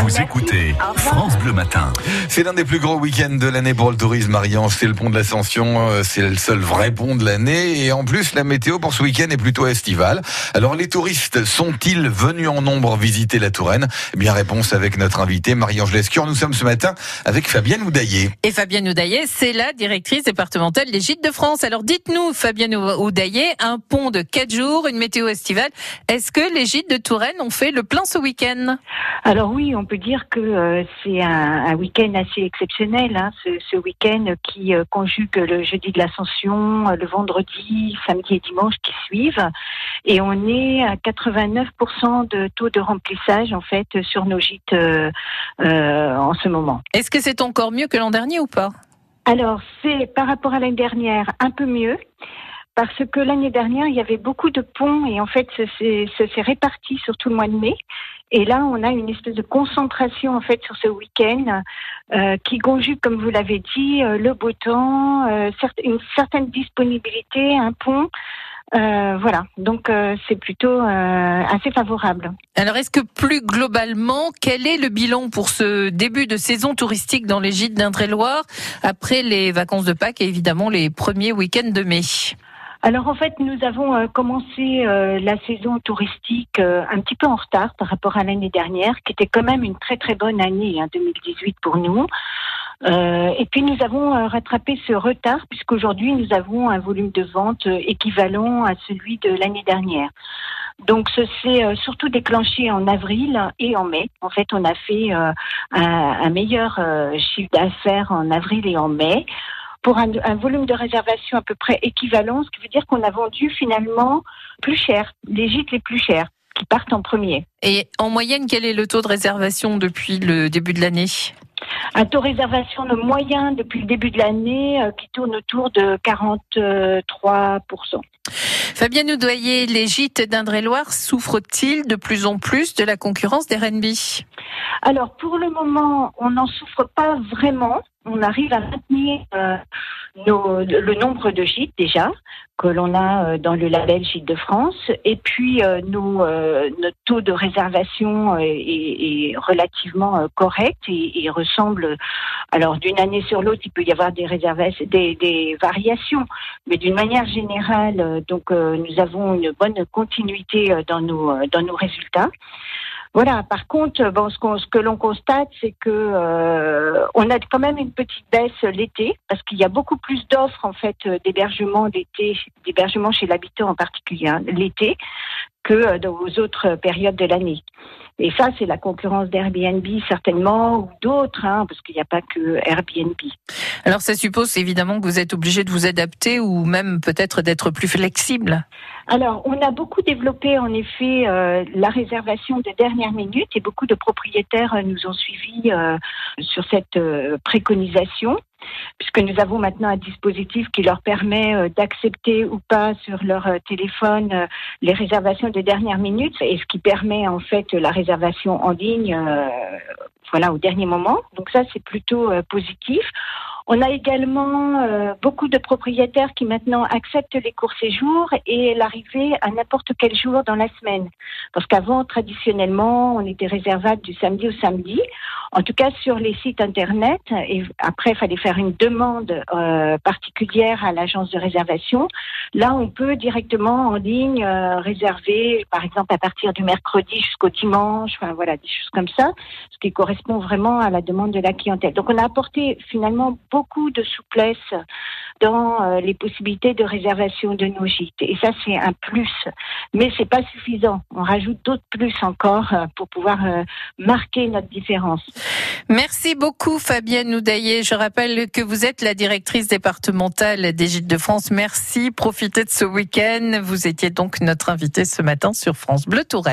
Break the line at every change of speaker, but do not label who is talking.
Vous écoutez France Bleu Matin.
C'est l'un des plus gros week-ends de l'année pour le tourisme, Marianne. C'est le pont de l'Ascension, euh, c'est le seul vrai pont de l'année. Et en plus, la météo pour ce week-end est plutôt estivale. Alors, les touristes sont-ils venus en nombre visiter la Touraine? Eh bien, réponse avec notre invité, Marie-Ange Lescure. Nous sommes ce matin avec Fabienne Oudaillé.
Et Fabienne Oudaillé, c'est la directrice départementale des Gîtes de France. Alors, dites-nous, Fabienne Oudaillé, un pont de 4 jours, une météo estivale. Est-ce que les Gîtes de Touraine ont fait le plein ce week-end?
Alors oui, on peut dire que euh, c'est un, un week-end assez exceptionnel, hein, ce, ce week-end qui euh, conjugue le jeudi de l'Ascension, le vendredi, samedi et dimanche qui suivent, et on est à 89% de taux de remplissage en fait sur nos gîtes euh, en ce moment.
Est-ce que c'est encore mieux que l'an dernier ou pas?
Alors c'est par rapport à l'année dernière un peu mieux. Parce que l'année dernière, il y avait beaucoup de ponts et en fait, ça s'est réparti sur tout le mois de mai. Et là, on a une espèce de concentration en fait sur ce week-end euh, qui conjugue, comme vous l'avez dit, euh, le beau temps, euh, une certaine disponibilité, un pont. Voilà, donc c'est plutôt assez favorable.
Alors, est-ce que plus globalement, quel est le bilan pour ce début de saison touristique dans les gîtes d'Indre-et-Loire après les vacances de Pâques et évidemment les premiers week-ends de mai?
Alors en fait, nous avons euh, commencé euh, la saison touristique euh, un petit peu en retard par rapport à l'année dernière, qui était quand même une très très bonne année, hein, 2018 pour nous. et puis nous avons rattrapé ce retard puisqu'aujourd'hui nous avons un volume de vente équivalent à celui de l'année dernière. Donc, ce s'est surtout déclenché en avril et en mai. En fait, on a fait un, un, meilleur chiffre d'affaires en avril et en mai pour un, volume de réservation à peu près équivalent, ce qui veut dire qu'on a vendu finalement plus cher, les gîtes les plus chers qui partent en premier.
Et en moyenne, quel est le taux de réservation depuis le début de l'année?
Un taux de réservation de moyen depuis le début de l'année euh, qui tourne autour de 43%.
Fabienne Oudoyer, les gîtes d'Indre-et-Loire souffrent-ils de plus en plus de la concurrence d'Airbnb
Alors pour le moment, on n'en souffre pas vraiment. On arrive à maintenir euh, le nombre de gîtes déjà que l'on a euh, dans le label Gîtes de France. Et puis euh, euh, notre taux de réservation est, relativement correct et, ressemble alors d'une année sur l'autre il peut y avoir des réservations des, variations. Mais d'une manière générale donc nous avons une bonne continuité dans nos dans nos résultats. Voilà. Par contre, bon, ce, ce que l'on constate, c'est que on a quand même une petite baisse l'été, parce qu'il y a beaucoup plus d'offres en fait d'hébergement l'été, d'hébergement chez l'habitant en particulier hein, l'été, que dans aux autres périodes de l'année. Et ça, c'est la concurrence d'Airbnb certainement ou d'autres, hein, parce qu'il n'y a pas que Airbnb.
Alors ça suppose évidemment que vous êtes obligé de vous adapter ou même peut-être d'être plus flexible.
Alors, on a beaucoup développé en effet euh, la réservation de dernière minute et beaucoup de propriétaires euh, nous ont suivis euh, sur cette euh, préconisation puisque nous avons maintenant un dispositif qui leur permet euh, d'accepter ou pas sur leur euh, téléphone euh, les réservations de dernière minute et ce qui permet en fait la réservation en ligne au dernier moment. Donc ça c'est plutôt positif. On a également beaucoup de propriétaires qui maintenant acceptent les courts séjours et l'arrivée à n'importe quel jour dans la semaine. Parce qu'avant, traditionnellement, on était réservable du samedi au samedi. En tout cas, sur les sites internet. Et après, il fallait faire une demande euh, particulière à l'agence de réservation. Là, on peut directement en ligne euh, réserver, par exemple, à partir du mercredi jusqu'au dimanche. Enfin, voilà, des choses comme ça, ce qui correspond vraiment à la demande de la clientèle. Donc, on a apporté finalement beaucoup de souplesse dans euh, les possibilités de réservation de nos gîtes. Et ça, c'est un plus. Mais c'est pas suffisant. On rajoute d'autres plus encore euh, pour pouvoir euh, marquer notre différence.
Merci beaucoup, Fabienne Oudaillé. Je rappelle que vous êtes la directrice départementale des Gîtes de France. Merci. Profitez de ce week-end. Vous étiez donc notre invitée ce matin sur France Bleu Touraine.